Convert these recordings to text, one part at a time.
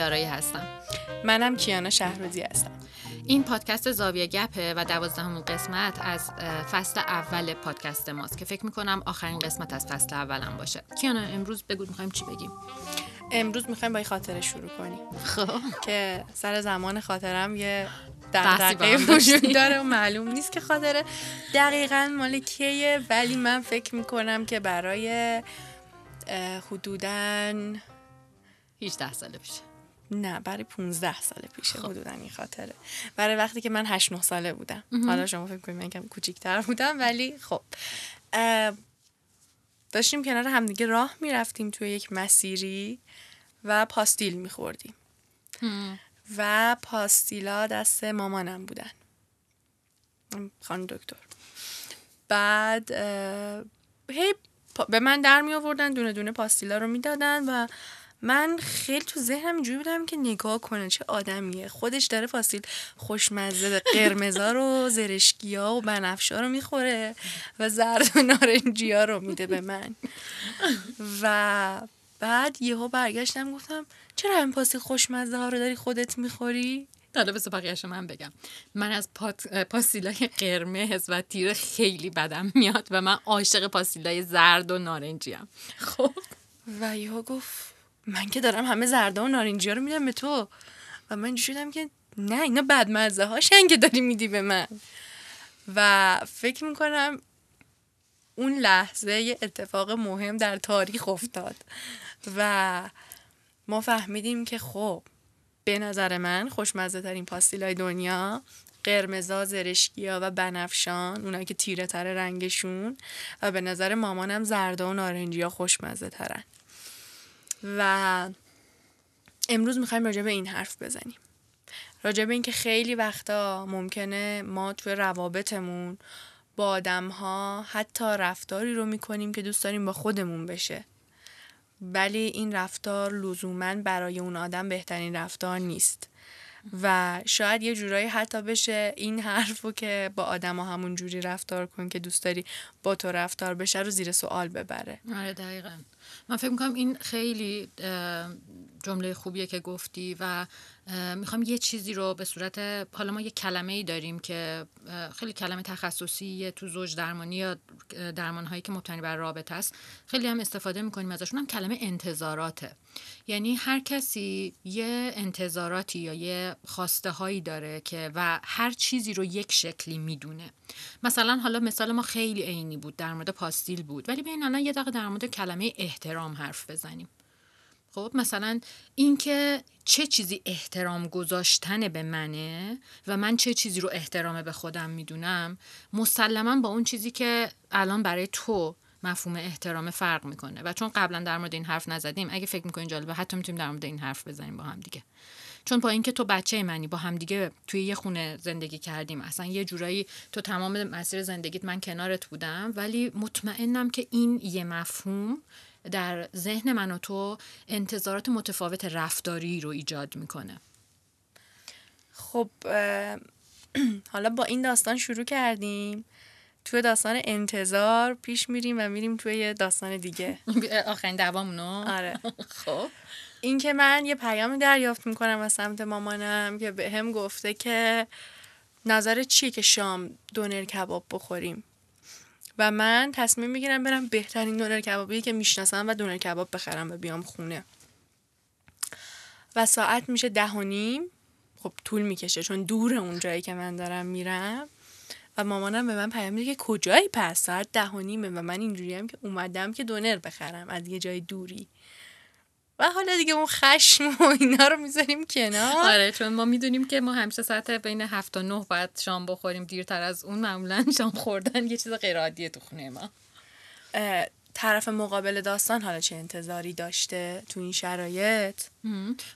یارایی هستم. منم کیانا شهروزی هستم. این پادکست زاویه گپه و دوازدهمین قسمت از فصل اول پادکست ماست که فکر می‌کنم آخرین قسمت از فصل اولم باشه. کیانا امروز بگو می‌خوایم چی بگیم؟ امروز می‌خوایم با این خاطره شروع کنیم. خب. که سر زمان خاطرم یه دقیقه. وجود داره و معلوم نیست که خاطره دقیقا مال کیه ولی من فکر می‌کنم که برای حدوداً 18 ساله پیش نه برای 15 سال پیشه حدودا این خاطره. برای وقتی که من 8 9 ساله بودم. حالا شما فکر کنید من کم کوچیک‌تر بودم ولی خب. داشتیم کنار همدیگه راه می‌رفتیم توی یک مسیری و پاستیل میخوردیم. و پاستیلا دست مامانم بودن. خانم دکتر. بعد هی به من در می آوردن دونه دونه پاستیلا رو می‌دادن و من خیلی تو ذهنم اینجوری بودم که نگاه کنه چه آدمیه. خودش داره پاستیل خوشمزه قرمزا رو زرشکیا و بنفشا رو می‌خوره و زرد و نارنجیا رو میده به من. و بعد یهو برگشتم گفتم چرا این پاستیل خوشمزه ها رو داری خودت می‌خوری؟ حالا بذار بقیه‌شو من بگم. من از پات... پاستیلای قرمز و تیر خیلی بدم میاد و من عاشق پاستیلای زرد و نارنجی هم خب؟ و یهو گفت من که دارم همه زرده و نارنجی رو میدم به تو. و من شدم که نه اینا بدمزه هاشن که داری میدی به من. و فکر می‌کنم اون لحظه یه اتفاق مهم در تاریخ افتاد. و ما فهمیدیم که خب به نظر من خوشمزه ترین پاستیلای دنیا قرمزا زرشکیا و بنفشان اونایی که تیره تر رنگشون و به نظر مامانم زرده و نارنجیا خوشمزه ترن و امروز می‌خوایم راجع به این حرف بزنیم. راجع به اینکه خیلی وقتا ممکنه ما توی روابطمون با آدم ها حتی رفتاری رو می‌کنیم که دوست داریم با خودمون بشه. ولی این رفتار لزوما برای اون آدم بهترین رفتار نیست. و شاید یه جورایی حتی بشه این حرفو که با آدم ها همون جوری رفتار کن که دوست داری با تو رفتار بشه رو زیر سوال ببره. آره دقیقا. من فکر می‌کنم این خیلی جمله خوبیه که گفتی و می‌خوام یه چیزی رو به صورت حالا ما یه کلمه ای داریم که خیلی کلمه تخصصی تو زوج درمانی یا درمان هایی که مبتنی بر رابطه است خیلی هم استفاده می‌کنیم ازشون هم کلمه انتظاراته. یعنی هر کسی یه انتظاراتی یا یه خواسته هایی داره که و هر چیزی رو یک شکلی می‌دونه. مثلا حالا مثال ما خیلی عینی بود در مورد پاستیل بود ولی ببین الان یه دقیقه در مورد کلمه احترام حرف بزنیم. خب مثلا اینکه چه چیزی احترام گذاشتن به منه و من چه چیزی رو احترام به خودم می‌دونم مسلما با اون چیزی که الان برای تو مفهوم احترام فرق می‌کنه. و چون قبلا در مورد این حرف نزدیم اگه فکر می‌کنین جالبه حتی می‌تونیم در مورد این حرف بزنیم با هم دیگه. چون با اینکه تو بچه منی با همدیگه توی یه خونه زندگی کردیم اصلا یه جورایی تو تمام مسیر زندگیت من کنارت بودم ولی مطمئنم که این یه مفهوم در ذهن من و تو انتظارات متفاوت رفتاری رو ایجاد می‌کنه. خب حالا با این داستان شروع کردیم. توی داستان انتظار پیش میریم و میریم توی یه داستان دیگه. آخرین دوامونو آره. خب. این که من یه پیامی دریافت می‌کنم از سمت مامانم که به هم گفته که نظر چیه که شام دونر کباب بخوریم. و من تصمیم می‌گیرم برم بهترین دونر کبابی که می‌شناسم و دونر کباب بخرم و بیام خونه. و ساعت میشه ده و نیم. خب طول می‌کشه چون دور اون جایی که من دارم میرم. و مامانم به من پیام میده که کجایی پس؟ ساعت ده و نیمه و من اینجوری هم که اومدم که دونر بخرم از یه جای دوری. و حالا دیگه اون خشم و اینا رو می‌ذاریم کنار. آره چون ما می‌دونیم که ما همیشه ساعت بین هفت تا نه باید شام بخوریم دیرتر از اون. معمولا شام خوردن یه چیز غیر عادیه تو خونه ما. طرف مقابل داستان حالا چه انتظاری داشته تو این شرایط.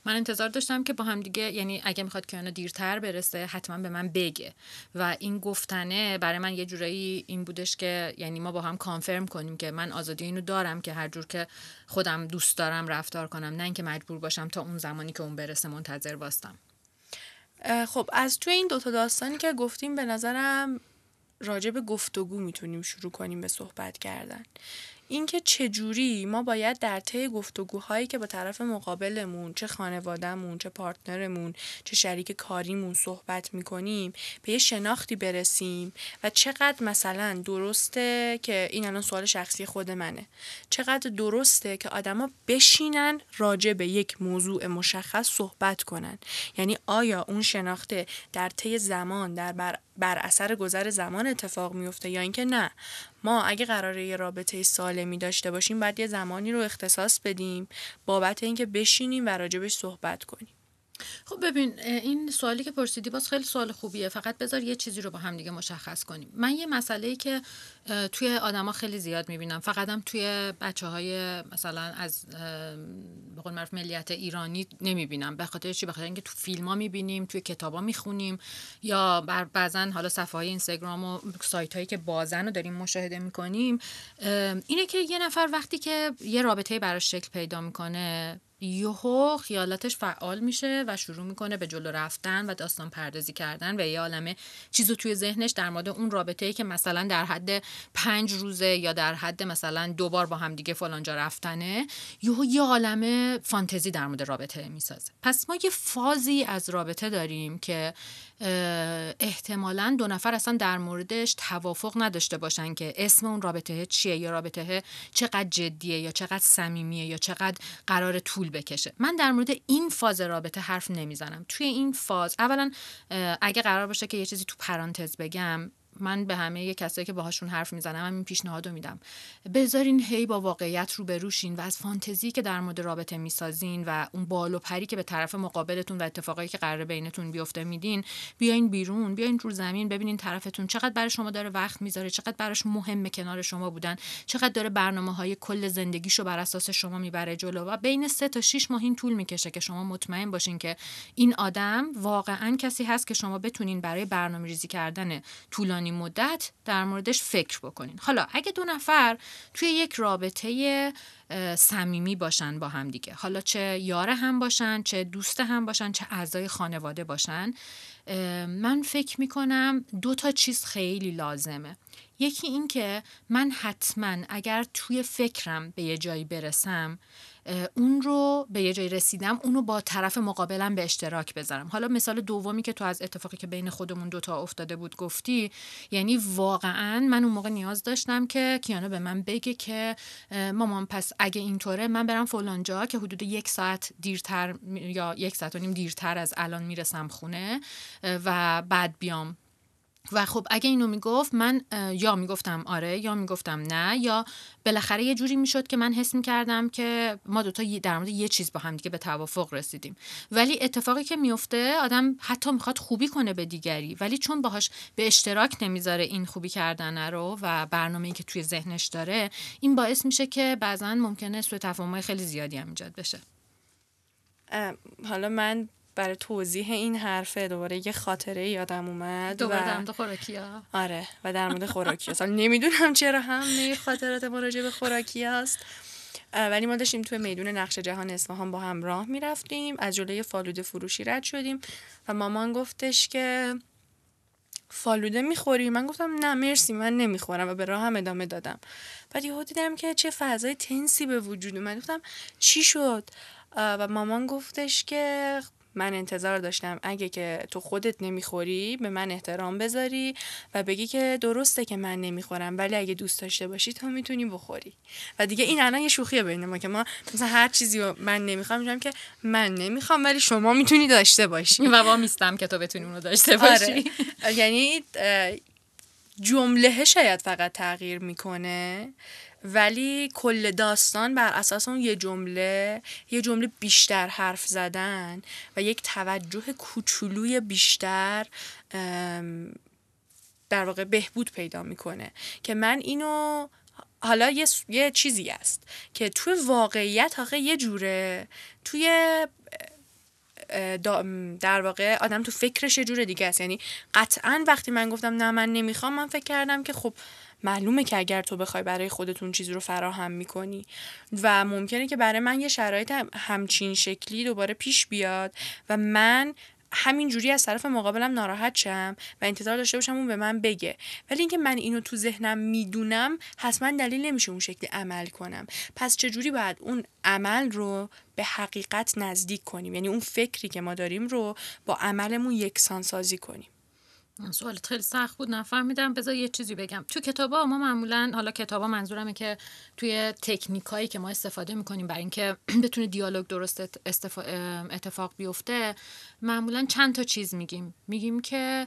من انتظار داشتم که با هم دیگه یعنی اگه می‌خواد که دیرتر برسه حتما به من بگه. و این گفتنه برای من یه جورایی این بودش که یعنی ما با هم کانفرم کنیم که من آزادی اینو دارم که هر جور که خودم دوست دارم رفتار کنم نه اینکه مجبور باشم تا اون زمانی که اون برسه منتظر باستم. خب از توی این دوتا داستانی که گفتیم به نظرم راجع به گفتگو می‌تونیم شروع کنیم به صحبت کردن. اینکه چجوری ما باید در طی گفتگوهایی که با طرف مقابلمون چه خانوادهمون چه پارتنرمون چه شریک کاریمون صحبت می‌کنیم به یه شناختی برسیم و چقدر مثلا درسته که این الان سوال شخصی خود منه. چقدر درسته که آدما بشینن راجع به یک موضوع مشخص صحبت کنن. یعنی آیا اون شناخته در طی زمان در بر, بر اثر گذر زمان اتفاق میفته یا اینکه نه؟ ما اگه قراره یه رابطه سالمی داشته باشیم باید یه زمانی رو اختصاص بدیم بابت اینکه بشینیم و راجبش صحبت کنیم. خب ببین این سوالی که پرسیدی باز خیلی سوال خوبیه. فقط بذار یه چیزی رو با هم دیگه مشخص کنیم. من یه مسئله ای که توی آدما خیلی زیاد می‌بینم. فقط هم توی بچه های مثلا از به قول معروف ملیت ایرانی نمی‌بینم. به خاطر چی؟ به خاطر اینکه تو فیلم ها می‌بینیم توی کتابا می‌خونیم یا بعضا حالا صفحه های اینستاگرام و سایت هایی که بازن رو داریم مشاهده می‌کنیم. اینه که یه نفر وقتی که یه رابطه براش شکل پیدا می‌کنه یهو خیالاتش فعال میشه و شروع می‌کنه به جلو رفتن و داستان پردازی کردن و یه عالمه چیزو توی ذهنش در مورد اون رابطه ای که مثلا در حد پنج روزه یا در حد مثلا دو بار با هم دیگه فلانجا رفتنه یهو یه عالمه فانتزی در مورد رابطه می‌سازه. پس ما یه فازی از رابطه داریم که احتمالا دو نفر اصلا در موردش توافق نداشته باشن که اسم اون رابطه چیه یا رابطه چقدر جدیه یا چقدر صمیمیه یا چقدر قرار طول بکشه. من در مورد این فاز رابطه حرف نمی‌زنم. توی این فاز اولا اگه قرار باشه که یه چیزی تو پرانتز بگم من به همه کسایی که باهاشون حرف می‌زنم همین پیشنهادو میدم. بذارین هی با واقعیت رو بروشین و از فانتزی که در مورد رابطه می‌سازین و اون بال و پری که به طرف مقابلتون و اتفاقایی که قرار بینتون بیفته میدین بیاین بیرون بیاین رو زمین ببینین طرفتون چقدر برای شما داره وقت می‌ذاره چقدر براش مهمه کنار شما بودن چقدر داره برنامه های کل زندگیشو بر اساس شما می‌بره جلو و بین سه تا 6 ماه این طول می‌کشه که شما مطمئن باشین که این آدم واقعا کسی هست که شما بتونین برای برنامه ریزی کردن طولانی مدت در موردش فکر بکنین. حالا اگه دو نفر توی یک رابطه صمیمی باشن با هم دیگه حالا چه یار هم باشن چه دوست هم باشن چه اعضای خانواده باشن من فکر می‌کنم دو تا چیز خیلی لازمه. یکی این که من حتما اگر توی فکرم به یه جایی برسم اون رو به یه جایی رسیدم اونو با طرف مقابلم به اشتراک بذارم. حالا مثال دومی که تو از اتفاقی که بین خودمون دوتا افتاده بود گفتی یعنی واقعا من اون موقع نیاز داشتم که کیانا به من بگه که مامان پس اگه اینطوره من برم فلانجا که حدود یک ساعت دیرتر یا یک ساعت و نیم دیرتر از الان می‌رسم خونه و بعد بیام و خب اگه اینو می‌گفت من یا می‌گفتم آره یا می‌گفتم نه یا بالاخره یه جوری می‌شد که من حس می‌کردم که ما دوتا در مورد یه چیز با هم دیگه به توافق رسیدیم. ولی اتفاقی که میفته آدم حتی می‌خواد خوبی کنه به دیگری ولی چون باهاش به اشتراک نمی‌ذاره این خوبی کردن رو و برنامه که توی ذهنش داره این باعث میشه که بعضا ممکنه سوء تفاهم‌های خیلی زیادی هم ایجاد بشه. حالا من برای توضیح این حرفه دوباره یه خاطره یادم اومد دوباره در مورد خوراکی ها آره و در مورد خوراکی. هست نمی‌دونم چرا هم خاطرات ما راجع به خوراکی هست ولی ما داشتیم توی میدون نقش جهان اصفهان با هم راه می‌رفتیم. از جلوی فالوده فروشی رد شدیم و مامان گفتش که فالوده می‌خوری؟ من گفتم نه مرسی من نمی‌خورم و به راه هم ادامه دادم. بعد یهو دیدم که چه فضای تنسی به وجود من گفتم چی شد؟ و مامان گفتش که من انتظار داشتم. اگه که تو خودت نمی‌خوری به من احترام بذاری و بگی که درسته که من نمی‌خورم ولی اگه دوست داشته باشی تو می‌تونی بخوری. و دیگه این الان یه شوخیه بین ما که ما مثلا هر چیزی رو من نمی‌خوام میگم که من نمی‌خوام ولی شما می‌تونی داشته باشی. و با میستم که تو بتونی اونو داشته باشی. آره. یعنی جمله شاید فقط تغییر می‌کنه. ولی کل داستان بر اساس اون یه جمله یه جمله بیشتر حرف زدن و یک توجه کوچولوی بیشتر در واقع بهبود پیدا می‌کنه که من اینو حالا یه, یه چیزی است که توی واقعیت آخه یه جوره توی در واقع آدم تو فکرش یه جور دیگه است. یعنی قطعا وقتی من گفتم نه من نمی‌خوام من فکر کردم که خب معلومه که اگر تو بخوای برای خودتون چیزی رو فراهم می‌کنی. و ممکنه که برای من یه شرایط همچین شکلی دوباره پیش بیاد و من همین جوری از طرف مقابلم ناراحت شم و انتظار داشته باشم اون به من بگه. ولی اینکه من اینو تو ذهنم می‌دونم حتما دلیل نمیشه اون شکلی عمل کنم. پس چجوری باید اون عمل رو به حقیقت نزدیک کنیم؟ یعنی اون فکری که ما داریم رو با عملمون یکسان سازی کنیم. سوالت خیلی سخت بود. نفهمیدم. بذار یه چیزی بگم. تو کتابا ما معمولا حالا کتابا منظورمه که توی تکنیکایی که ما استفاده می‌کنیم برای اینکه بتونه دیالوگ درست اتفاق بیفته معمولا چند تا چیز میگیم. میگیم که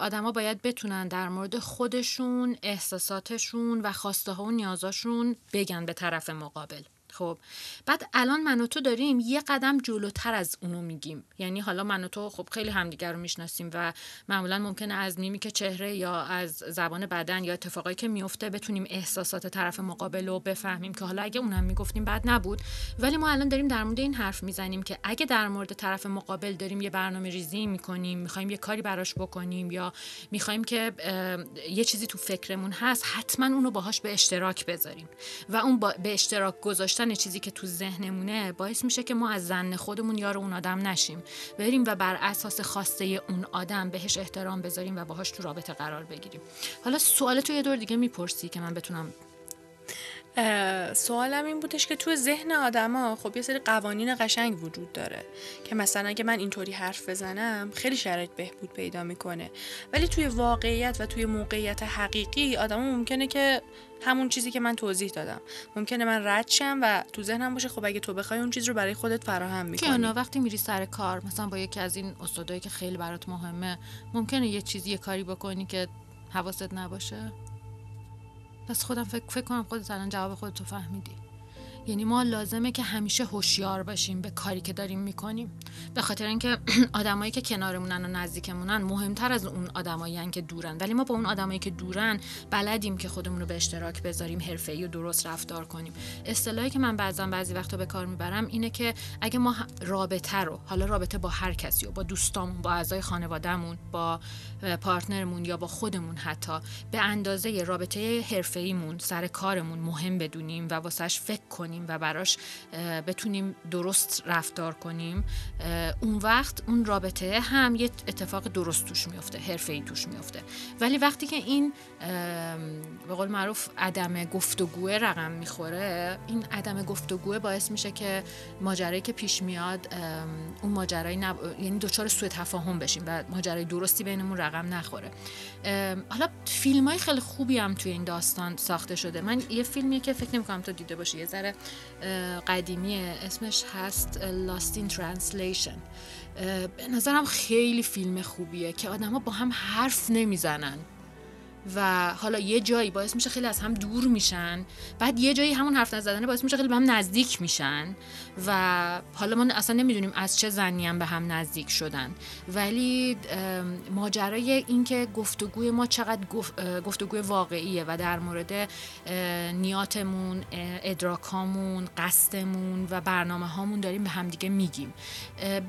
آدما باید بتونن در مورد خودشون احساساتشون و خواسته ها و نیازاشون بگن به طرف مقابل. خب بعد الان من و تو داریم یه قدم جلوتر از اونو میگیم. یعنی حالا من و تو خب خیلی همدیگر رو می‌شناسیم و معمولا ممکنه از که چهره یا از زبان بدن یا اتفاقایی که میفته بتونیم احساسات طرف مقابل رو بفهمیم که حالا اگه اونم می‌گفتیم بعد نبود. ولی ما الان داریم در مورد این حرف می‌زنیم که اگه در مورد طرف مقابل داریم یه برنامه ریزی می‌کنیم می‌خوایم یه کاری براش بکنیم یا می‌خوایم که یه چیزی تو فکرمون هست حتما اونو باهاش به اشتراک بذاریم. و اون به اشتراک گذاشتن چیزی که تو ذهنمونه باعث میشه که ما از زن خودمون یار اون آدم نشیم. بریم و بر اساس خواسته اون آدم بهش احترام بذاریم و باهاش تو رابطه قرار بگیریم. حالا سوال تو یه دور دیگه می‌پرسی که من بتونم سوالم این بودش که تو ذهن آدما خب یه سری قوانین قشنگ وجود داره که مثلا اگه من اینطوری حرف بزنم خیلی شرایط بهبود پیدا می‌کنه. ولی توی واقعیت و توی موقعیت حقیقی آدما ممکنه که همون چیزی که من توضیح دادم. ممکنه من رد شم و تو ذهنم باشه خب اگه تو بخوای اون چیز رو برای خودت فراهم می‌کنی. کیانا وقتی میری سر کار مثلا با یکی از این استادایی که خیلی برات مهمه ممکنه یه چیزی یه کاری بکنی که حواست نباشه؟ پس خودم فکر, فکر کنم خودت الان جواب خودتو فهمیدی. یعنی ما لازمه که همیشه هوشیار باشیم به کاری که داریم می‌کنیم. به خاطر اینکه آدمایی که کنارمونن و نزدیکمونن مهمتر از اون آدمایی که دورن. ولی ما با اون آدمایی که دورن بلدیم که خودمون رو به اشتراک بذاریم حرفه‌ای و درست رفتار کنیم. اصطلاحی که من بعضا بعضی وقتا به کار می‌برم اینه که اگه ما رابطه رو حالا رابطه با هر کسی و با دوستامون با اعضای خانوادهمون با پارتنرمون یا با خودمون حتی به اندازه رابطه حرفه‌ایمون سر کارمون مهم بدونیم و واسش فکر کنیم و براش بتونیم درست رفتار کنیم اون وقت اون رابطه هم یه اتفاق درست توش میفته حرفه ای توش میفته. ولی وقتی که این به قول معروف عدم گفتگوه رقم می‌خوره این عدم گفتگوه باعث میشه که ماجرایی که پیش میاد اون ماجرای نب... یعنی دچار سوء تفاهم بشیم و ماجرای درستی بینمون رقم نخوره. حالا فیلم های خیلی خوبی هم توی این داستان ساخته شده. من یه فیلمیه که فکر نمی‌کنم تو دیده باشی یه ذره قدیمیه اسمش هست in Translation. به نظرم خیلی فیلم خوبیه که آدما با هم حرف نمی‌زنن. و حالا یه جایی باعث میشه خیلی از هم دور میشن. بعد یه جایی همون حرف نزدنه باعث میشه خیلی به هم نزدیک میشن. و حالا ما اصلا نمی‌دونیم از چه زنی هم به هم نزدیک شدن. ولی ماجرای اینکه گفتگوی ما چقدر گفتگوی واقعیه و در مورد نیاتمون ادراکامون قصدمون و برنامه هامون داریم به همدیگه میگیم.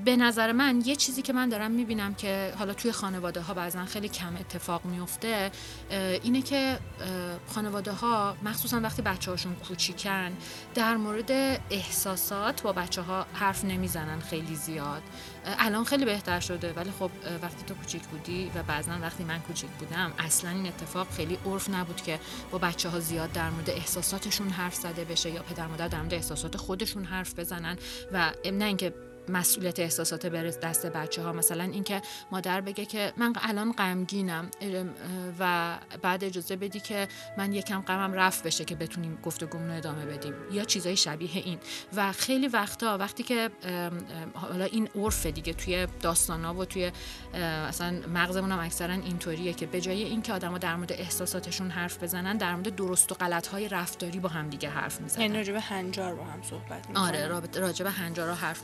به نظر من یه چیزی که من دارم می‌بینم که حالا توی خانواده ها بعضا خیلی کم اتفاق میفته اینه که خانواده ها مخصوصا وقتی بچه هاشون کوچیکن در مورد احساسات با بچه ها حرف نمی‌زنن خیلی زیاد. الان خیلی بهتر شده ولی خب وقتی تو کوچیک بودی و بعضا وقتی من کوچیک بودم اصلا این اتفاق خیلی عرف نبود که با بچه ها زیاد در مورد احساساتشون حرف زده بشه یا پدر مادر در مورد احساسات خودشون حرف بزنن و نه اینکه مسئولیت احساسات بره دست بچه ها مثلا اینکه مادر بگه که من الان غمگینم و بعد اجازه بدی که من یکم غمم رفت بشه که بتونیم گفتگومون رو ادامه بدیم. یا چیزای شبیه این. و خیلی وقتا وقتی که حالا این عرف دیگه توی داستانا و توی اصلا مغزمون هم اکثرا اینطوریه که به جای اینکه آدما در مورد احساساتشون حرف بزنن در مورد درست و غلط های رفتاری با هم دیگه حرف می‌زنن. یعنی راجع به هنجار با هم صحبت می‌کنن. آره راجع به هنجارا حرف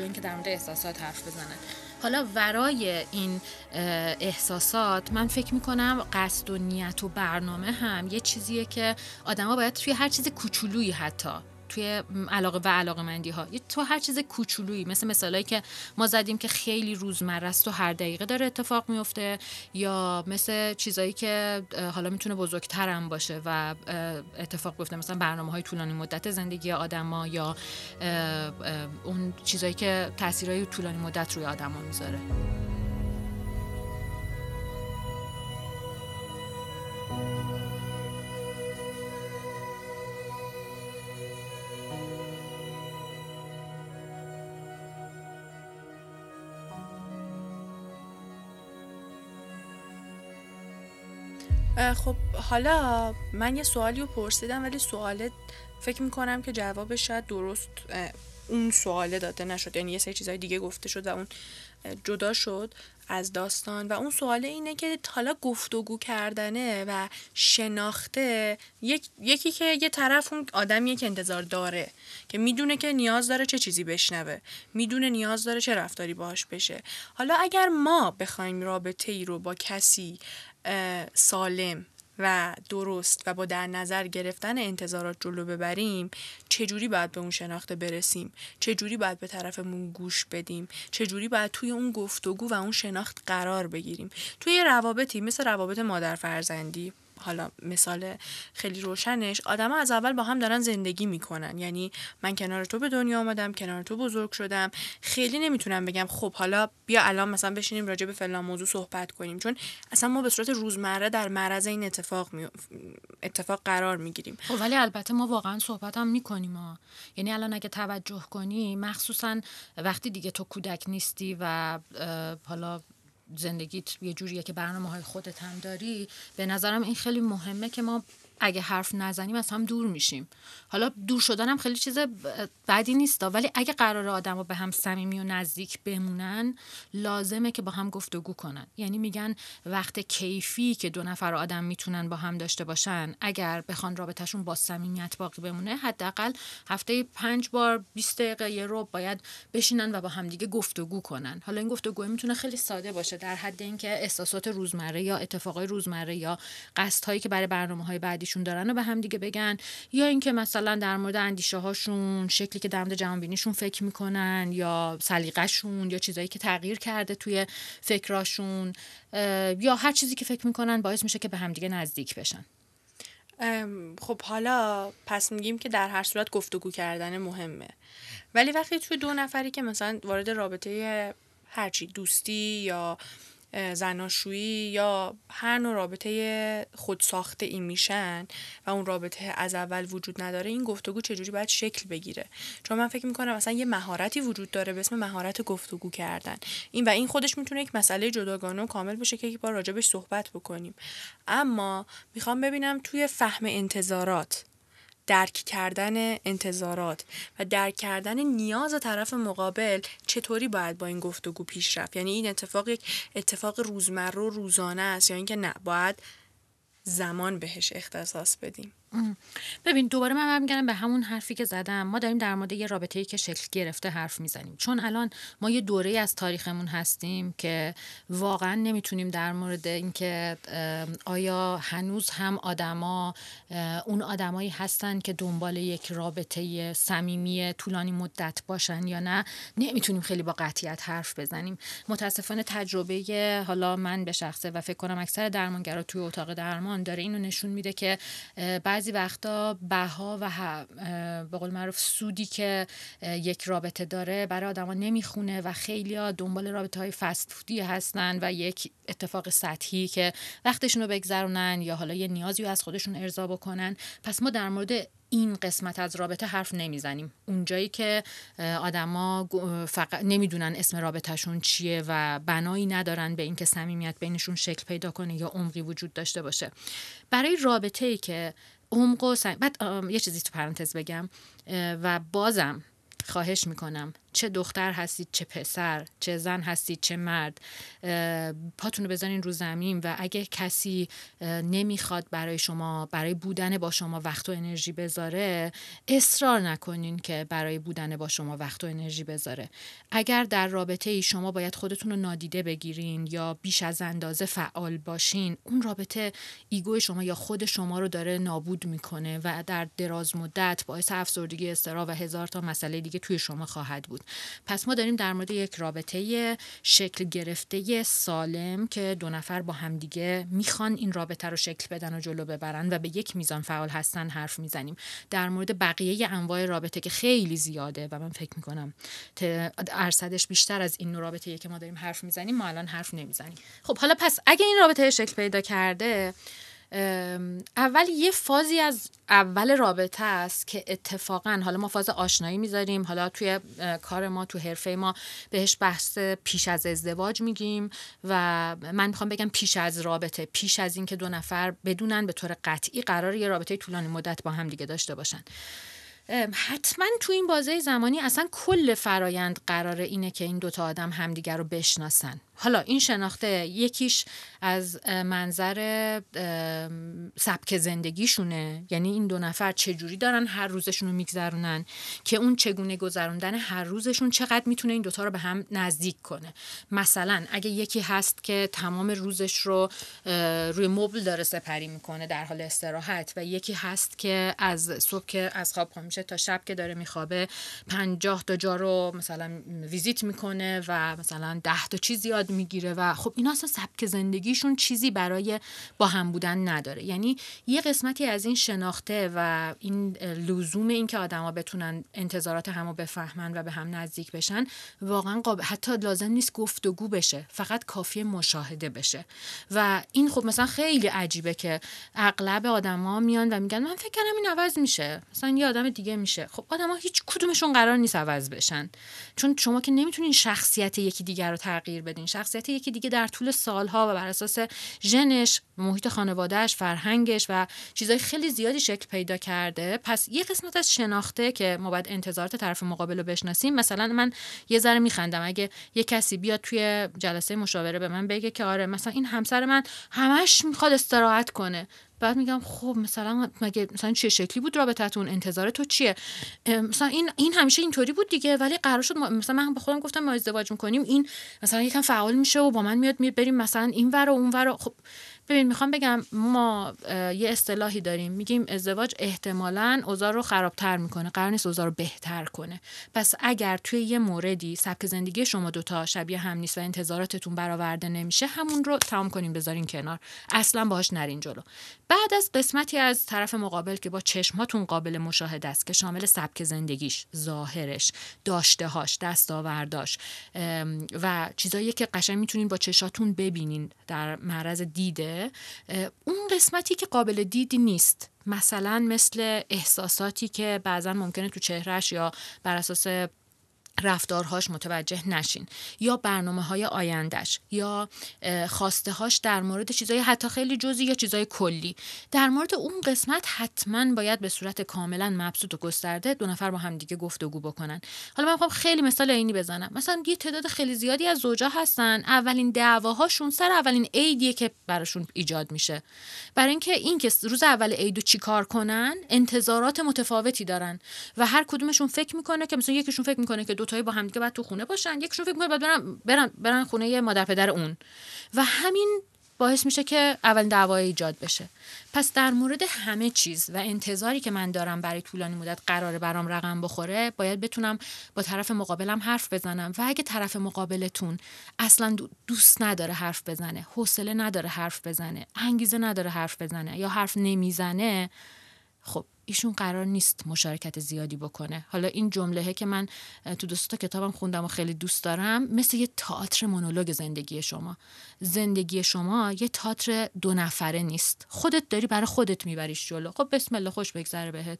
می‌زنن اینکه در مورد احساسات حرف بزنن حالا ورای این احساسات من فکر می‌کنم قصد و نیت و برنامه هم یه چیزیه که آدما باید توی هر چیز کوچولویی حتی توی علاقه و علاقه مندی ها تو هر چیز کوچولویی مثل مثالایی که ما زدیم که خیلی روزمره است و هر دقیقه داره اتفاق میفته یا مثل چیزایی که حالا می‌تونه بزرگتر هم باشه و اتفاق بیفته. مثلا برنامه های طولانی مدت زندگی آدما یا اون چیزایی که تاثیرهای طولانی مدت روی آدما می‌ذاره. خب حالا من یه سوالی رو پرسیدم ولی سوالت فکر می‌کنم که جوابش شاید درست اون سواله داده نشد. یعنی یه سری چیزهای دیگه گفته شد و اون جدا شد از داستان و اون سواله اینه که حالا گفتگو کردنه و شناخته یک، یکی که یه طرف اون آدمیه که انتظار داره که می‌دونه که نیاز داره چه چیزی بشنوه می‌دونه نیاز داره چه رفتاری باهاش بشه. حالا اگر ما بخوایم رابطه ای رو با کسی سالم و درست و با در نظر گرفتن انتظارات جلو ببریم چجوری باید به اون شناخته برسیم؟ چجوری باید به طرفمون گوش بدیم؟ چجوری باید توی اون گفتگو و اون شناخت قرار بگیریم؟ توی روابطی مثل روابط مادر فرزندی. حالا مثال خیلی روشنش آدم از اول با هم دارن زندگی می‌کنن. یعنی من کنار تو به دنیا آمدم کنار تو بزرگ شدم. خیلی نمی‌تونم بگم خب حالا بیا الان مثلا بشینیم راجع به فلان موضوع صحبت کنیم. چون اصلا ما به صورت روزمره در معرض این اتفاق می... اتفاق قرار می‌گیریم. خب ولی البته ما واقعا صحبت هم می‌کنیم ها. یعنی الان اگه توجه کنی مخصوصا وقتی دیگه تو کودک نیستی و حالا زندگیت یه جوریه که برنامه های خودت هم داری. به نظرم این خیلی مهمه که ما اگه حرف نزنیم از هم دور میشیم. حالا دور شدن هم خیلی چیز بدی نیست ولی اگه قرار آدم به هم صمیمی و نزدیک بمونن لازمه که با هم گفتگو کنن. یعنی میگن وقت کیفی که دو نفر آدم می‌تونن با هم داشته باشن اگر بخوان رابطهشون با صمیمیت باقی بمونه حداقل هفته پنج بار 20 دقیقه یه رو باید بشینن و با هم دیگه گفتگو کنن. حالا این گفتگو می‌تونه خیلی ساده باشه در حد اینکه احساسات روزمره یا اتفاقای روزمره یا قصدهایی که برای برنامه های بعدی خودشون دارن و به هم دیگه بگن. یا اینکه مثلا در مورد اندیشه هاشون شکلی که در مورد جهانبینیشون فکر می‌کنن یا سلیقه‌شون یا چیزایی که تغییر کرده توی فکراشون یا هر چیزی که فکر می‌کنن باعث میشه که به هم دیگه نزدیک بشن. خب حالا پس میگیم که در هر صورت گفتگو کردن مهمه. ولی وقتی توی دو نفری که مثلا وارد رابطه هرچی دوستی یا زناشویی یا هر نوع رابطه خود ساخته ای میشن و اون رابطه از اول وجود نداره این گفتگو چجوری باید شکل بگیره؟ چون من فکر می‌کنم مثلا یه مهارتی وجود داره به اسم مهارت گفتگو کردن. این و این خودش می‌تونه یک مسئله جداگانه و کامل باشه که یک بار راجبش صحبت بکنیم. اما می‌خوام ببینم توی فهم انتظارات درک کردن انتظارات و درک کردن نیاز طرف مقابل چطوری باید با این گفتگو پیش رفت؟ یعنی این اتفاق یک اتفاق روزمره و روزانه است یا اینکه نه باید زمان بهش اختصاص بدیم؟ ببین دوباره من برمیگردم به همون حرفی که زدم. ما داریم در مورد یه رابطه ای که شکل گرفته حرف می‌زنیم. چون الان ما یه دوره از تاریخمون هستیم که واقعا نمی‌تونیم در مورد اینکه آیا هنوز هم آدما اون آدمایی هستن که دنبال یک رابطه صمیمی طولانی مدت باشن یا نه نمی‌تونیم خیلی با قطعیت حرف بزنیم. متاسفانه تجربه حالا من به شخصه و فکر کنم اکثر درمانگرا توی اتاق درمان داره اینو نشون میده که بعضی وقتا بها و به قول معروف سودی که یک رابطه داره برای آدما نمی‌خونه و خیلی ها دنبال رابطه های فست فودی هستن و یک اتفاق سطحی که وقتشون رو بگذرونن یا حالا یه نیازی رو از خودشون ارضا بکنن. پس ما در مورد این قسمت از رابطه حرف نمی‌زنیم. اونجایی که آدما فقط نمی‌دونن اسم رابطهشون چیه و بنایی ندارن به اینکه صمیمیت بینشون شکل پیدا کنه یا عمقی وجود داشته باشه. برای رابطه ای که عمق و بعد یه چیزی تو پرانتز بگم و بازم خواهش می‌کنم چه دختر هستید چه پسر چه زن هستید چه مرد پاتون رو بزنین رو زمین و اگه کسی نمی‌خواد برای شما برای بودن با شما وقت و انرژی بذاره اصرار نکنین که برای بودن با شما وقت و انرژی بذاره. اگر در رابطه ای شما باید خودتون رو نادیده بگیرین یا بیش از اندازه فعال باشین اون رابطه ایگو شما یا خود شما رو داره نابود می‌کنه و در دراز مدت باعث افسردگی استرا و هزار تا مسئله دیگه توی شما خواهد بود. پس ما داریم در مورد یک رابطه شکل گرفته سالم که دو نفر با همدیگه می‌خوان این رابطه رو شکل بدن و جلو ببرن و به یک میزان فعال هستن حرف می‌زنیم. در مورد بقیه انواع رابطه که خیلی زیاده و من فکر می‌کنم ارصدش بیشتر از این رابطه که ما داریم حرف می‌زنیم ما الان حرف نمی‌زنیم. خب حالا پس اگه این رابطه شکل پیدا کرده اول یه فازی از اول رابطه است که اتفاقا حالا ما فاز آشنایی می‌ذاریم حالا توی کار ما تو حرفه ما بهش بحث پیش از ازدواج میگیم و من می‌خوام بگم پیش از رابطه پیش از اینکه دو نفر بدونن به طور قطعی قرار یه رابطه طولانی مدت با هم دیگه داشته باشن. حتما تو این بازه زمانی اصلا کل فرایند قرار اینه که این دوتا آدم همدیگر رو بشناسن. حالا این شناخته یکیش از منظر سبک زندگیشونه. یعنی این دو نفر چجوری دارن هر روزشون رو میگذرونن که اون چگونه گذروندن هر روزشون چقدر می‌تونه این دوتا رو به هم نزدیک کنه. مثلا اگه یکی هست که تمام روزش رو روی مبل داره سپری می‌کنه در حال استراحت و یکی هست که از صبح که از خواب میشه تا شب که داره میخوابه پنجاه تا جا رو مثلا ویزیت می‌کنه و مثلا ده تا چیز یاد می‌گیره و خب اینا اصلا سبک زندگیشون چیزی برای با هم بودن نداره. یعنی یه قسمتی از این شناخته و این لزوم این که آدما بتونن انتظارات همو بفهمن و به هم نزدیک بشن واقعا قابل حتی لازم نیست گفتگو بشه فقط کافی مشاهده بشه. و این خب مثلا خیلی عجیبه که اغلب آدما میان و میگن من فکر کنم این عوض میشه. مثلا یه آدم دیگه میشه. خب آدما هیچ کدومشون قرار نیست عوض بشن. چون شما که نمی‌تونین شخصیت یکی دیگر رو تغییر بدین. شخصیت یکی دیگه در طول سالها و بر اساس ژنش محیط خانوادهش فرهنگش و چیزای خیلی زیادی شکل پیدا کرده. پس یه قسمت از شناخته که ما باید انتظارات طرف مقابل رو بشناسیم. مثلا من یه ذره میخندم. اگه یه کسی بیاد توی جلسه مشاوره به من بگه که آره مثلا این همسر من همش می‌خواد استراحت کنه. بعد میگم خب مثلا مگه مثلا چه شکلی بود رابطتون انتظار تو چیه؟ مثلا این این همیشه اینطوری بود دیگه ولی قرار شد مثلا من به خودم گفتم ما ازدواج می‌کنیم این مثلا یکم فعال میشه و با من میاد میاد بریم مثلا این ور و اون ور خب ببین می‌خوام بگم ما یه اصطلاحی داریم. میگیم ازدواج احتمالا اوضاع رو خرابتر می‌کنه. قرار نیست اوضاع رو بهتر کنه. پس اگر توی یه موردی سبک زندگی شما دوتا شبیه هم نیست و انتظاراتتون برآورده نمیشه همون رو تمام کنیم بذارین کنار. اصلا باهاش نرین جلو. بعد از قسمتی از طرف مقابل که با چشماتون قابل مشاهده است که شامل سبک زندگیش ظاهرش داشتههاش دستاورداش و چیزایی که قشنگ می‌تونین با چشاتون ببینین در معرض دیده اون قسمتی که قابل دیدی نیست. مثلا مثل احساساتی که بعضا ممکنه تو چهرش یا بر اساس رفتارهاش متوجه نشین. یا برنامه های آیندهش یا خواسته هاش در مورد چیزای حتی خیلی جزئی یا چیزای کلی. در مورد اون قسمت حتما باید به صورت کاملا مبسوط و گسترده دو نفر با هم دیگه گفتگو بکنن. حالا من می‌خوام خیلی مثال عینی بزنم. مثلا یه تعداد خیلی زیادی از زوجا هستن. اولین دعواهاشون سر اولین عیدیه که براشون ایجاد میشه. برای اینکه این که روز اول عیدو چیکار کنن انتظارات متفاوتی دارن. و هر کدومشون فکر می‌کنه که مثلا یکیشون فکر می‌کنه که دوتایی با هم دیگه باید تو خونه باشن. یکشون فکر می‌کنه باید برن, برن, برن خونه مادر پدر اون. و همین باعث میشه که اول دعوای ایجاد بشه. پس در مورد همه چیز و انتظاری که من دارم برای طولانی مدت قراره برام رقم بخوره باید بتونم با طرف مقابلم حرف بزنم. و اگه طرف مقابلتون اصلا دوست نداره حرف بزنه حوصله نداره حرف بزنه انگیزه نداره حرف بزنه یا حرف نمی‌زنه خب ایشون قرار نیست مشارکت زیادی بکنه. حالا این جمله که من تو دوستا کتابم خوندم و خیلی دوست دارم مثل یه تئاتر مونولوگ زندگی شما. زندگی شما یه تئاتر دو نفره نیست. خودت داری برای خودت میبریش جلو. خب بسم الله خوش بگذره بهت.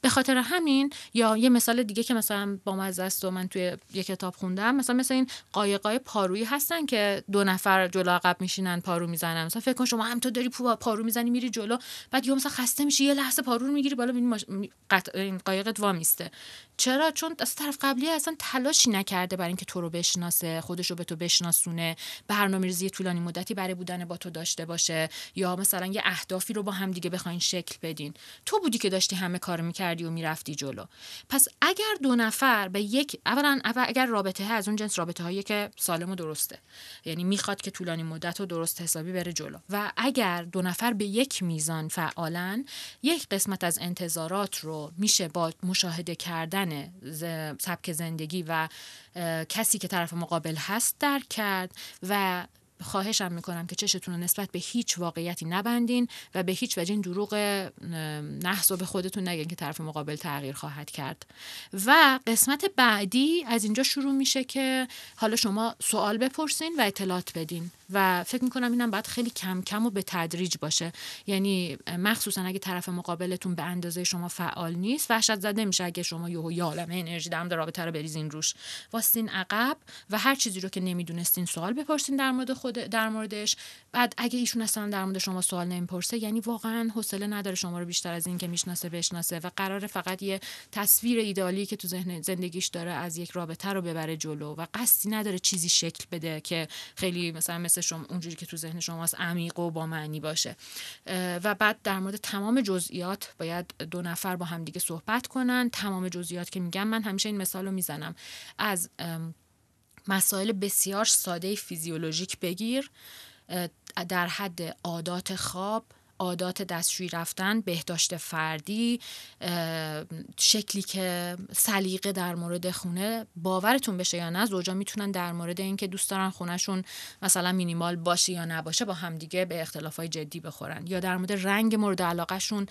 به خاطر همین یا یه مثال دیگه که مثلا با مزه است و من توی یه کتاب خوندم مثلا مثل این قایقای پارویی هستن که دو نفر جلو عقب میشینن پارو می‌زنن. مثلا فکر کن شما هم تو داری پارو می‌زنی میری جلو. بعد یه مثلا خسته میشی یه لحظه پارو رو می‌گیری بالا حالا این قایقت وامیسته. چرا؟ چون از طرف قبلی اصلا تلاشی نکرده برای اینکه تو رو بشناسه خودش رو به تو بشناسونه برنامه ریزی طولانی مدتی برای بودن با تو داشته باشه یا مثلا یه اهدافی رو با هم دیگه بخواین شکل بدین. تو بودی که داشتی همه کار می‌کردی و می‌رفتی جلو. پس اگر دو نفر به یک اولا اگر رابطه از اون جنس رابطه هایی که سالم و درسته. یعنی می‌خواد که طولانی مدت و درست حسابی بره جلو. و اگر دو نفر به یک میزان فعالن یک قسمت از انتظارات رو میشه با مشاهده کردن سبک زندگی و کسی که طرف مقابل هست درک کرد و خواهشم می‌کنم که چشتون رو نسبت به هیچ واقعیتی نبندین و به هیچ وجه این دروغ نحس به خودتون نگین که طرف مقابل تغییر خواهد کرد. و قسمت بعدی از اینجا شروع میشه که حالا شما سوال بپرسین و اطلاعات بدین. و فکر می‌کنم اینم باید خیلی کم کم و به تدریج باشه. یعنی مخصوصا اگه طرف مقابلتون به اندازه شما فعال نیست وحشت زده میشه اگه شما یهو یالمه انرژی در رابطه رو بریزین روش. واستین عقب و هر چیزی رو که نمی‌دونستین سوال بپرسین در مورد خود در موردش. بعد اگه ایشون اصلا در مورد شما سوال نمی‌پرسه یعنی واقعا حوصله نداره شما رو بیشتر از این که می‌شناسه بشناسه و قرار فقط یه تصویر ایدالی که تو ذهن زندگیش داره از یک رابطه رو ببره جلو و قصدی نداره چیزی شکل بده که خیلی مثلا مثل شما اونجوری که تو ذهن شماست عمیق و با معنی باشه. و بعد در مورد تمام جزئیات باید دو نفر با همدیگه صحبت کنن. تمام جزئیات که میگم من همیشه این مثال رو می‌زنم. از مسائل بسیار ساده فیزیولوژیک بگیر در حد عادات خواب عادات دستشویی رفتن بهداشت فردی شکلی که سلیقه در مورد خونه باورتون بشه یا نه زوجا می‌تونن در مورد اینکه دوست دارن خونهشون مثلا مینیمال باشه یا نباشه با همدیگه به اختلافای جدی بخورن. یا در مورد رنگ مورد علاقهشون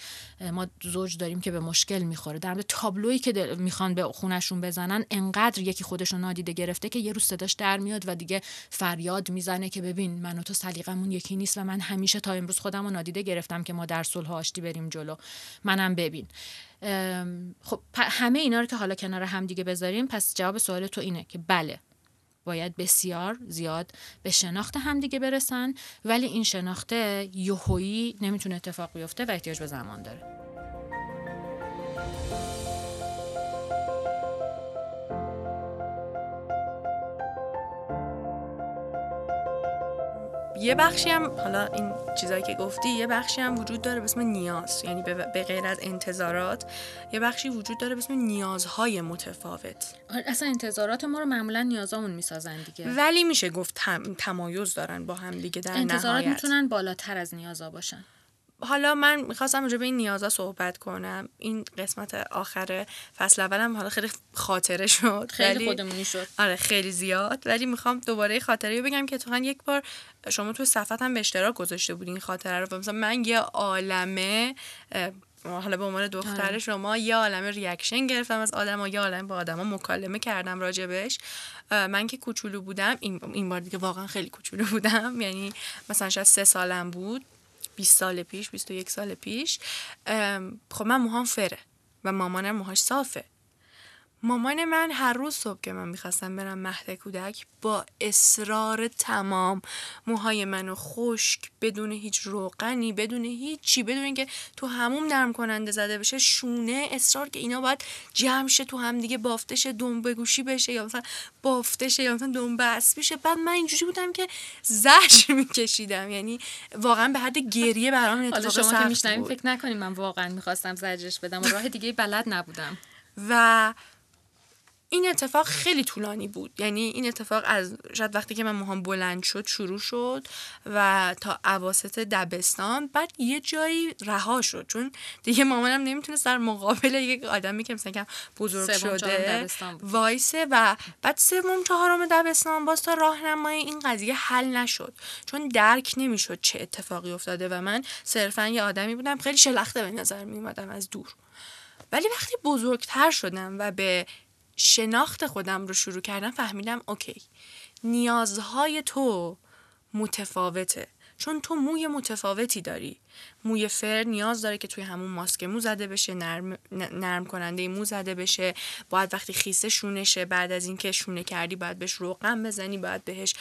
ما زوج داریم که به مشکل می‌خوره. در مورد تابلویی که می‌خوان به خونهشون بزنن انقدر یکی خودشون نادیده گرفته که یه روز صداش در میاد و دیگه فریاد می‌زنه که ببین من و تو سلیقمون یکی نیست و من همیشه تا امروز خودم رو نادیده گرفتم. که ما در صلح آشتی بریم جلو. منم ببین. خب همه اینا رو که حالا کنار هم دیگه بذاریم پس جواب سوال تو اینه که بله باید بسیار زیاد به شناخت همدیگه برسن ولی این شناخت یوهویی نمی‌تونه اتفاق بیفته و احتیاج به زمان داره. یه بخشی هم حالا این چیزایی که گفتی یه بخشی هم وجود داره به اسم نیاز یعنی به غیر از انتظارات یه بخشی وجود داره به اسم نیازهای متفاوت. آره، اصلا انتظارات ما رو معمولا نیازامون می‌سازن دیگه. ولی میشه گفت تمایز دارن با هم دیگه در انتظارات می‌تونن بالاتر از نیازا باشن. حالا من می‌خواستم راجع به این نیازا صحبت کنم. این قسمت آخر فصل اولم حالا خیلی خاطره شد. خیلی خودمونی شد. آره خیلی زیاد. ولی می‌خوام دوباره خاطره رو بگم که تو یک بار شما تو صفحت هم به اشتراک گذاشته بودین این خاطره رو. مثلا من یه عالمه حالا به عنوان دختر آره. شما یه عالمه ریاکشن گرفتم از آدم یه عالمه با آدما مکالمه کردم راجبش. من که کوچولو بودم این, این بار دیگه واقعا خیلی کوچولو بودم. یعنی مثلا شاید سه سالم بود. 20 سال پیش 21 سال پیش خب من موهام فره و مامانم موهاش صافه. مامان من هر روز صبح که من می‌خواستم برم مهد کودک با اصرار تمام موهای منو خشک بدون هیچ روغنی بدون هیچی بدون اینکه تو هموم نرم کننده زده بشه شونه اصرار که اینا باید جمع شه تو هم دیگه بافته شه دنبه گوشی بشه یا مثلا بافته شه یا مثلا دنبه بشه. بعد من اینجوری بودم که زجر میکشیدم. یعنی واقعا به حد گریه برام اتفاق شما که فکر نکنیم من واقعا می‌خواستم زجرش بدم و راه دیگه بلد نبودم. و این اتفاق خیلی طولانی بود. یعنی این اتفاق از شاید وقتی که من موهام بلند شد شروع شد و تا عواست دبستان بعد یه جایی رها شد. چون دیگه مامانم نمی‌تونست در مقابل یک آدمی که مثلا بزرگ شده وایسه و بعد سوم چهارم دبستان باز تا راهنمای این قضیه حل نشد. چون درک نمی‌شد چه اتفاقی افتاده و من صرفا یه آدمی بودم. خیلی شلخته به نظر میومدم از دور. ولی وقتی بزرگتر شدم و به شناخت خودم رو شروع کردم فهمیدم اوکی نیازهای تو متفاوته. چون تو موی متفاوتی داری. موی فر نیاز داره که توی همون ماسک مو زده بشه نرم, نرم کننده مو زده بشه. باید وقتی خیسه شونشه بعد از اینکه شونه کردی باید بهش روغن بزنی باید بهش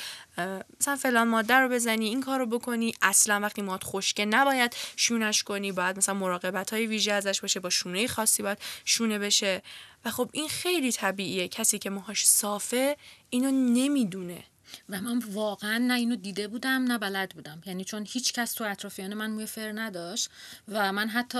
مثلا فلان ماده رو بزنی این کار رو بکنی. اصلا وقتی ماد خشکه نباید شونش کنی باید مثلا مراقبت های ویژه ازش باشه با شونه خاصی باید شونه بشه. و خب این خیلی طبیعیه. کسی که موهاش صافه اینو نمی‌دونه. و من واقعا نه اینو دیده بودم نه بلد بودم. یعنی چون هیچ کس تو اطرافیان من موی فر نداشت و من حتی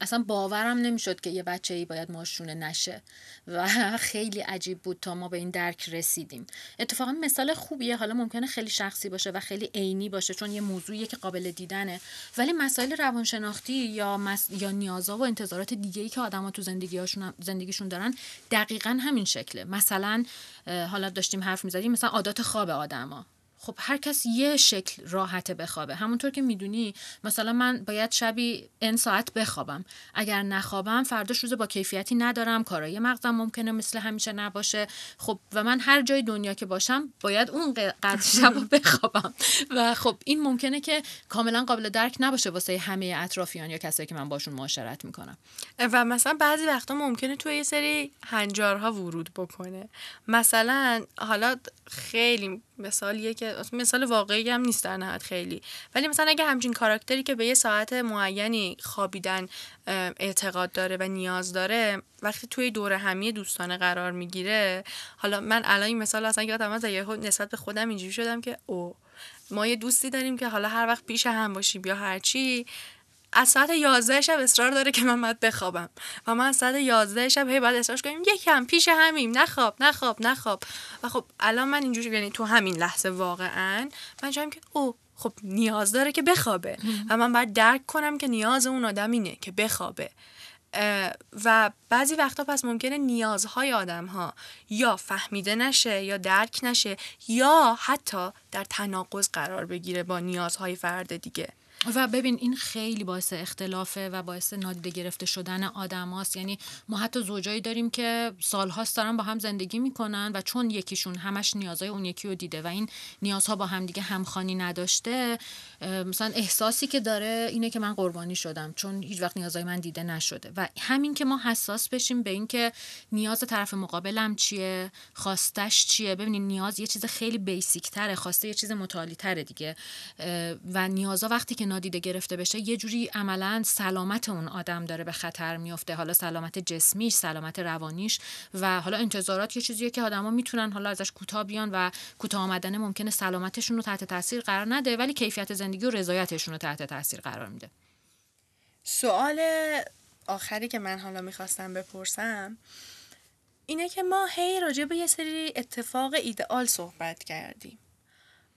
اصلا باورم نمی‌شد که یه بچه ای باید ماشونه نشه و خیلی عجیب بود تا ما به این درک رسیدیم. اتفاقا مثال خوبیه. حالا ممکنه خیلی شخصی باشه و خیلی عینی باشه چون یه موضوعیه که قابل دیدنه. ولی مسائل روانشناختی یا مس... یا نیازا و انتظارات دیگه ای که آدما تو زندگیشون زندگیشون دارن دقیقا همین شکله. مثلا حالا داشتیم حرف می‌زدیم مثلا عادات خواب آدما. خب هر کس یه شکل راحته بخوابه. همونطور که می‌دونی مثلا من باید شبی ان ساعت بخوابم. اگر نخوابم فرداش روز با کیفیتی ندارم کارای مغزم ممکنه مثل همیشه نباشه. خب و من هر جای دنیا که باشم باید اون قدر شب بخوابم. و خب این ممکنه که کاملا قابل درک نباشه واسه همه اطرافیان یا کسایی که من باشون معاشرت می‌کنم. و مثلا بعضی وقتا ممکنه توی یه سری هنجارها ورود بکنه. مثلا حالا خیلی مثالیه که مثال واقعی هم نیست در نهایت خیلی. ولی مثلا اگه همچین کاراکتری که به یه ساعت معینی خوابیدن اعتقاد داره و نیاز داره وقتی توی دور همی دوستانه قرار می‌گیره حالا من الان این مثال اصلا یادم از نسبت به خودم اینجوری شدم که او ما یه دوستی داریم که حالا هر وقت پیش هم باشیم یا هرچی از ساعت 11 شب اصرار داره که من باید بخوابم. و من از ساعت 11 شب هی باید اصرار کنیم. یکم پیش همیم. نخواب نخواب نخواب و خب الان من اینجوری یعنی تو همین لحظه واقعا من جایم که او خب نیاز داره که بخوابه. و من باید درک کنم که نیاز اون آدم اینه که بخوابه. و بعضی وقتا پس ممکنه نیازهای آدم ها یا فهمیده نشه یا درک نشه یا حتی در تناقض قرار بگیره با نیازهای فرد دیگه. و ببین این خیلی باعث اختلافه و باعث نادیده گرفته شدن آدم هاست. یعنی ما حتی زوجایی داریم که سالهاست دارن با هم زندگی می‌کنن و چون یکیشون همش نیازهای اون یکی رو دیده و این نیازها با هم دیگه همخانی نداشته مثلا احساسی که داره اینه که من قربانی شدم چون هیچ وقت نیازهای من دیده نشده. و همین که ما حساس بشیم به اینکه نیاز طرف مقابلم چیه خواستش چیه. ببینید نیاز یه چیز خیلی بیسیک تره خواسته یه چیز متعالی تره دیگه و نیازها وقتی که نادیده گرفته بشه یه جوری عملا سلامت اون آدم داره به خطر میفته حالا سلامت جسمیش سلامت روانیش و حالا انتظارات یه چیزیه که آدما می‌تونن حالا ازش کوتاه بیان و کوتاه آمدن ممکنه سلامتشون رو تحت تاثیر قرار نده ولی کیفیت زندگی و رضایتشون رو تحت تاثیر قرار میده. سوال آخری که من حالا می‌خواستم بپرسم اینه که ما هی راجع به یه سری اتفاق ایدئال صحبت کردیم.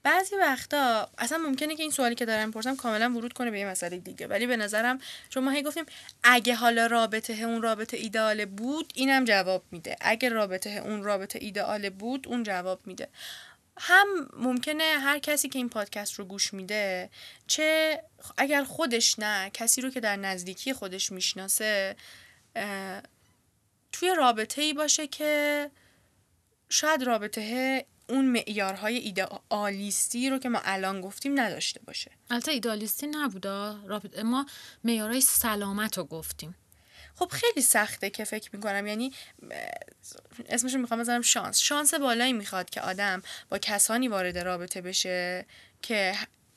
بعضی وقتا اصلا ممکنه که این سوالی که دارم پرسم کاملا ورود کنه به یه مسئله دیگه. ولی به نظرم چون ما هی گفتیم اگه حالا رابطه اون رابطه ایدئال بود اینم جواب میده. اگه رابطه اون رابطه ایدئال بود اون جواب میده. هم ممکنه هر کسی که این پادکست رو گوش میده چه اگر خودش نه کسی رو که در نزدیکی خودش می‌شناسه توی رابطه ای باشه که شاید رابطه اون معیارهای ایدئالیستی رو که ما الان گفتیم نداشته باشه. البته ایدئالیستی نبوده. ما معیارهای سلامت رو گفتیم. خب خیلی سخته که فکر می‌کنم. یعنی اسمش رو می‌خوام بذارم شانس. شانس بالایی می‌خواد که آدم با کسانی وارد رابطه بشه که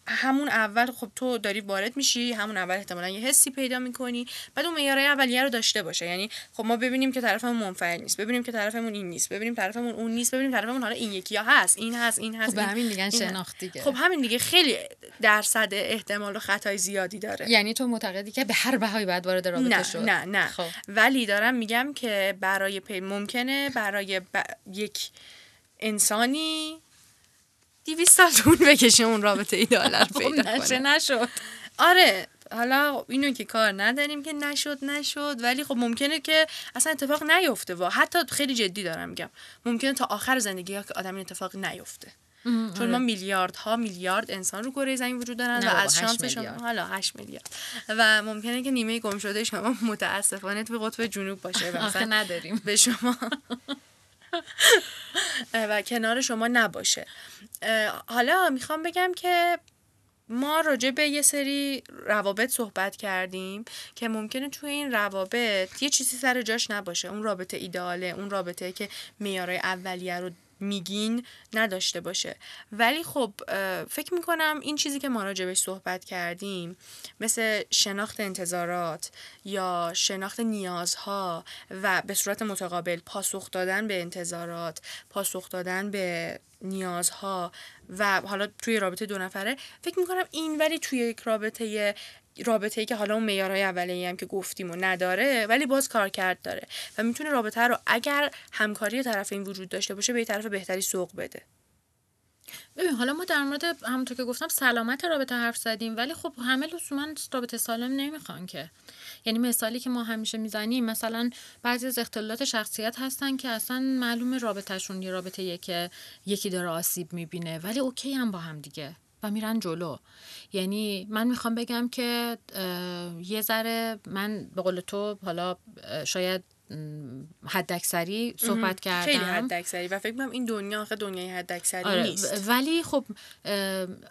همون اول خب تو داری وارد میشی همون اول احتمالا یه حسی پیدا می‌کنی. بعد اون معیارهای اولیه رو داشته باشه. یعنی خب ما ببینیم که طرفمون منفعل نیست ببینیم که طرفمون این نیست ببینیم طرفمون اون نیست ببینیم طرفمون حالا این یکی ها هست این هست این هست خب همین دیگه شناخت دیگه. خب همین دیگه خیلی درصد احتمال و خطای زیادی داره. یعنی تو معتقدی که به هر بهایی باید وارد رابطه نه، شد؟ نه نه. خب. ولی دارم میگم که برای پی ممکنه برای یک انسانی دیویست سال طول بکشه اون رابطه ایدال رو خب، پیدا نشه نشد. آره حالا اینو که کار نداریم که نشد نشد ولی خب ممکنه که اصلا اتفاق نیفته. و حتی خیلی جدی دارم میگم. ممکنه تا آخر زندگی ها که آدم این اتفاق نیفته. چون ما میلیاردها میلیارد انسان رو کره زمین وجود دارن و از شانس شما حالا 8 میلیارد. و ممکنه که نیمه گم شده شما متاسفانه تو قطب جنوب باشه و مثلا نداریم. به شما و کنار شما نباشه. حالا می‌خوام بگم که ما راجع به یه سری روابط صحبت کردیم که ممکنه توی این روابط یه چیزی سر جاش نباشه. اون رابطه ایداله اون رابطه که میارای اولیه رو میگین نداشته باشه. ولی خب فکر می‌کنم این چیزی که ما راجبش صحبت کردیم مثل شناخت انتظارات یا شناخت نیازها و به صورت متقابل پاسخ دادن به انتظارات پاسخ دادن به نیازها و حالا توی رابطه دو نفره فکر می‌کنم این ولی توی یک رابطه رابطه ای که حالا اون معیارهای اولیه هم که گفتیم و نداره ولی باز کار کرد داره و می‌تونه رابطه رو اگر همکاری طرف این وجود داشته باشه به طرف بهتری سوق بده. ببین حالا ما در مورد همونطور که گفتم سلامت رابطه حرف زدیم ولی خب همه لزوما رابطه سالم نمی‌خوان که. یعنی مثالی که ما همیشه می‌زنیم مثلا بعضی از اختلالات شخصیت هستن که اصلا معلوم رابطهشون یه رابطه که یکی داره آسیب می‌بینه ولی اوکی هم با هم دیگه. و میرن جلو. یعنی من می‌خوام بگم که یه ذره من به قول تو حالا شاید حداکثری صحبت کردم. خیلی حداکثری و فکر کنم این دنیا آخه دنیای حداکثری آره نیست. ولی خب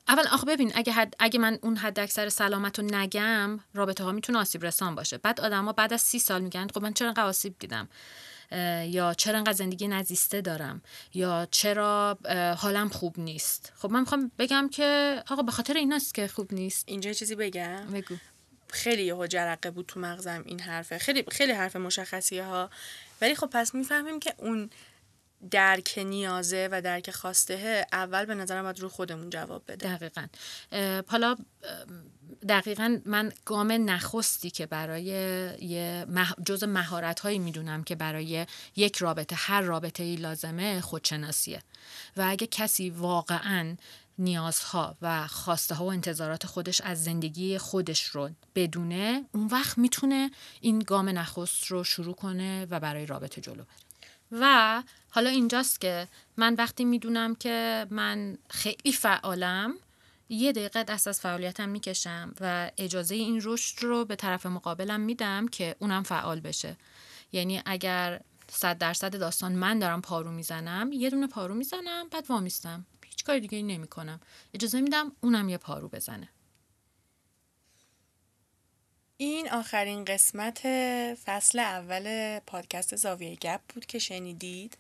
اول آخه ببین اگه حد اگه من اون حداکثر سلامت رو نگم رابطه ها می‌تونه آسیب رسان باشه. بعد آدما بعد از سی سال میگن خب من چرا آسیب دیدم؟ یا چرا انقدر زندگی نزیسته دارم؟ یا چرا حالم خوب نیست؟ خب من می‌خوام بگم که آقا به خاطر ایناست که خوب نیست. اینجا چیزی بگم. بگو. خیلی یهو جرقه بود تو مغزم این حرفه. خیلی خیلی حرف مشخصیه ها ولی خب پس می‌فهمیم که اون درک نیازه و درک خواسته اول به نظرم باید رو خودمون جواب بده. دقیقا. حالا دقیقا من گام نخستی که برای یه جز مهارت هایی می‌دونم که برای یک رابطه هر رابطه ای لازمه خودشناسیه. و اگه کسی واقعا نیازها و خواسته ها و انتظارات خودش از زندگی خودش رو بدونه اون وقت می‌تونه این گام نخست رو شروع کنه و برای رابطه جلو بره. و حالا اینجاست که من وقتی می‌دونم که من خیلی فعالم یه دقیقه دست از فعالیتم می‌کشم و اجازه این رشد رو به طرف مقابلم میدم که اونم فعال بشه. یعنی اگر صد درصد داستان من دارم پارو می‌زنم یه دونه پارو می‌زنم بعد وامیستم. هیچ کار دیگه نمی کنم اجازه میدم اونم یه پارو بزنه. این آخرین قسمت فصل اول پادکست زاویه گپ بود که شنیدید.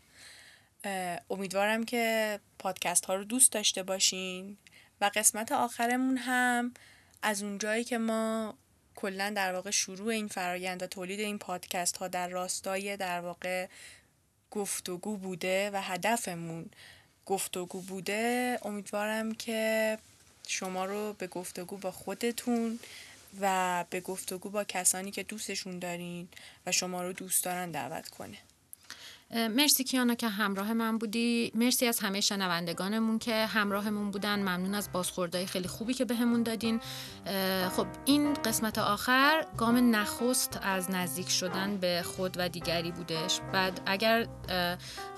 امیدوارم که پادکست ها رو دوست داشته باشین و قسمت آخرمون هم از اونجایی که ما کلا در واقع شروع این فرایند و تولید این پادکست ها در راستای در واقع گفتگو بوده و هدفمون گفتگو بوده امیدوارم که شما رو به گفتگو با خودتون و به گفتگو با کسانی که دوستشون دارین و شما رو دوست دارن دعوت کنه. مرسی کیانا که همراه من بودی. مرسی از همه شنوندگانمون که همراهمون بودن. ممنون از بازخوردهای خیلی خوبی که بهمون به دادین خب این قسمت آخر گام نخست از نزدیک شدن به خود و دیگری بودش. بعد اگر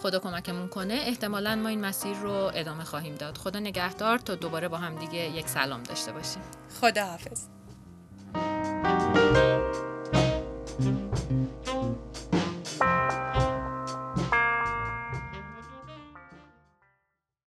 خدا کمکمون کنه احتمالا ما این مسیر رو ادامه خواهیم داد. خدا نگهدار. تا دوباره با هم دیگه یک سلام داشته باشیم. خدا حافظ Música